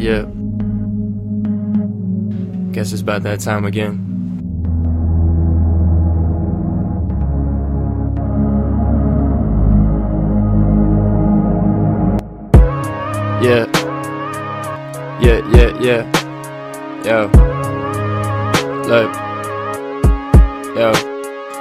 Yeah. Guess it's about that time again. Yeah. Yeah, yeah, yeah. Yo. Look. Yo.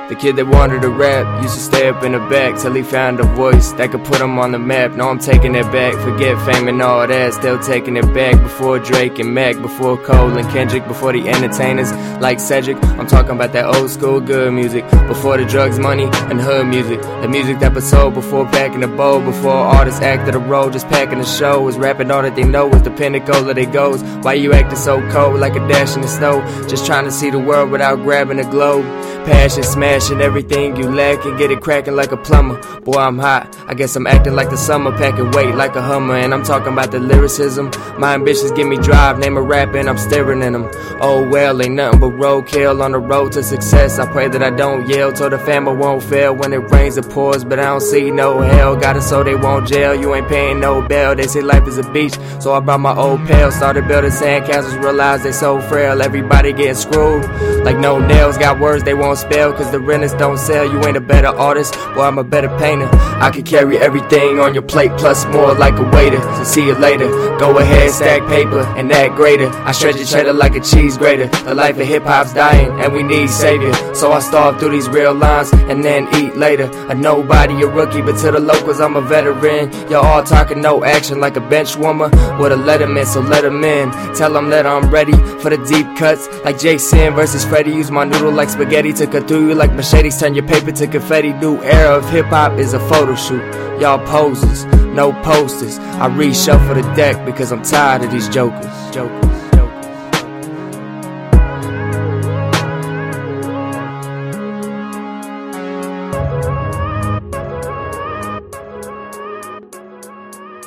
The kid that wanted to rap used to stay up in the back till he found a voice that could put him on the map. Now I'm taking it back, forget fame and all that. Still taking it back before Drake and Mac, before Cole and Kendrick, before the entertainers like Cedric. I'm talking about that old school good music, before the drugs, money, and hood music. The music that was sold before packing the bowl, before artists acted a role, just packing the show. Was rapping all that they know was the pinnacle of their goals. Why you acting so cold like a dash in the snow? Just trying to see the world without grabbing a globe. Passion, smashing everything you lack and get it cracking like a plumber. Boy, I'm hot. I guess I'm acting like the summer, packing weight like a hummer. And I'm talking about the lyricism. My ambitions give me drive, name a rap, and I'm staring in them. Oh well, ain't nothing but roadkill on the road to success. I pray that I don't yell, so the family won't fail when it rains or pours. But I don't see no hell. Got it so they won't jail. You ain't paying no bail. They say life is a beach, so I brought my old pail. Started building sandcastles, realized they so frail. Everybody getting screwed like no nails. Got words they won't spell, cause the renters don't sell. You ain't a better artist, well, I'm a better painter. I can carry everything on your plate, plus more like a waiter. So see you later. Go ahead, stack paper and act greater. I stretch your cheddar like a cheese grater. The life of hip hop's dying, and we need savior. So I starve through these real lines and then eat later. A nobody, a rookie, but to the locals, I'm a veteran. Y'all all talking no action like a bench warmer with a letterman, so let them in. Tell them that I'm ready for the deep cuts like Jason versus Freddy. Use my noodle like spaghetti to cut through you like machetes. Turn your paper to confetti. New era of hip hop is a photo shoot. Y'all poses, no posters. I reshuffle the deck because I'm tired of these jokers. Jokers.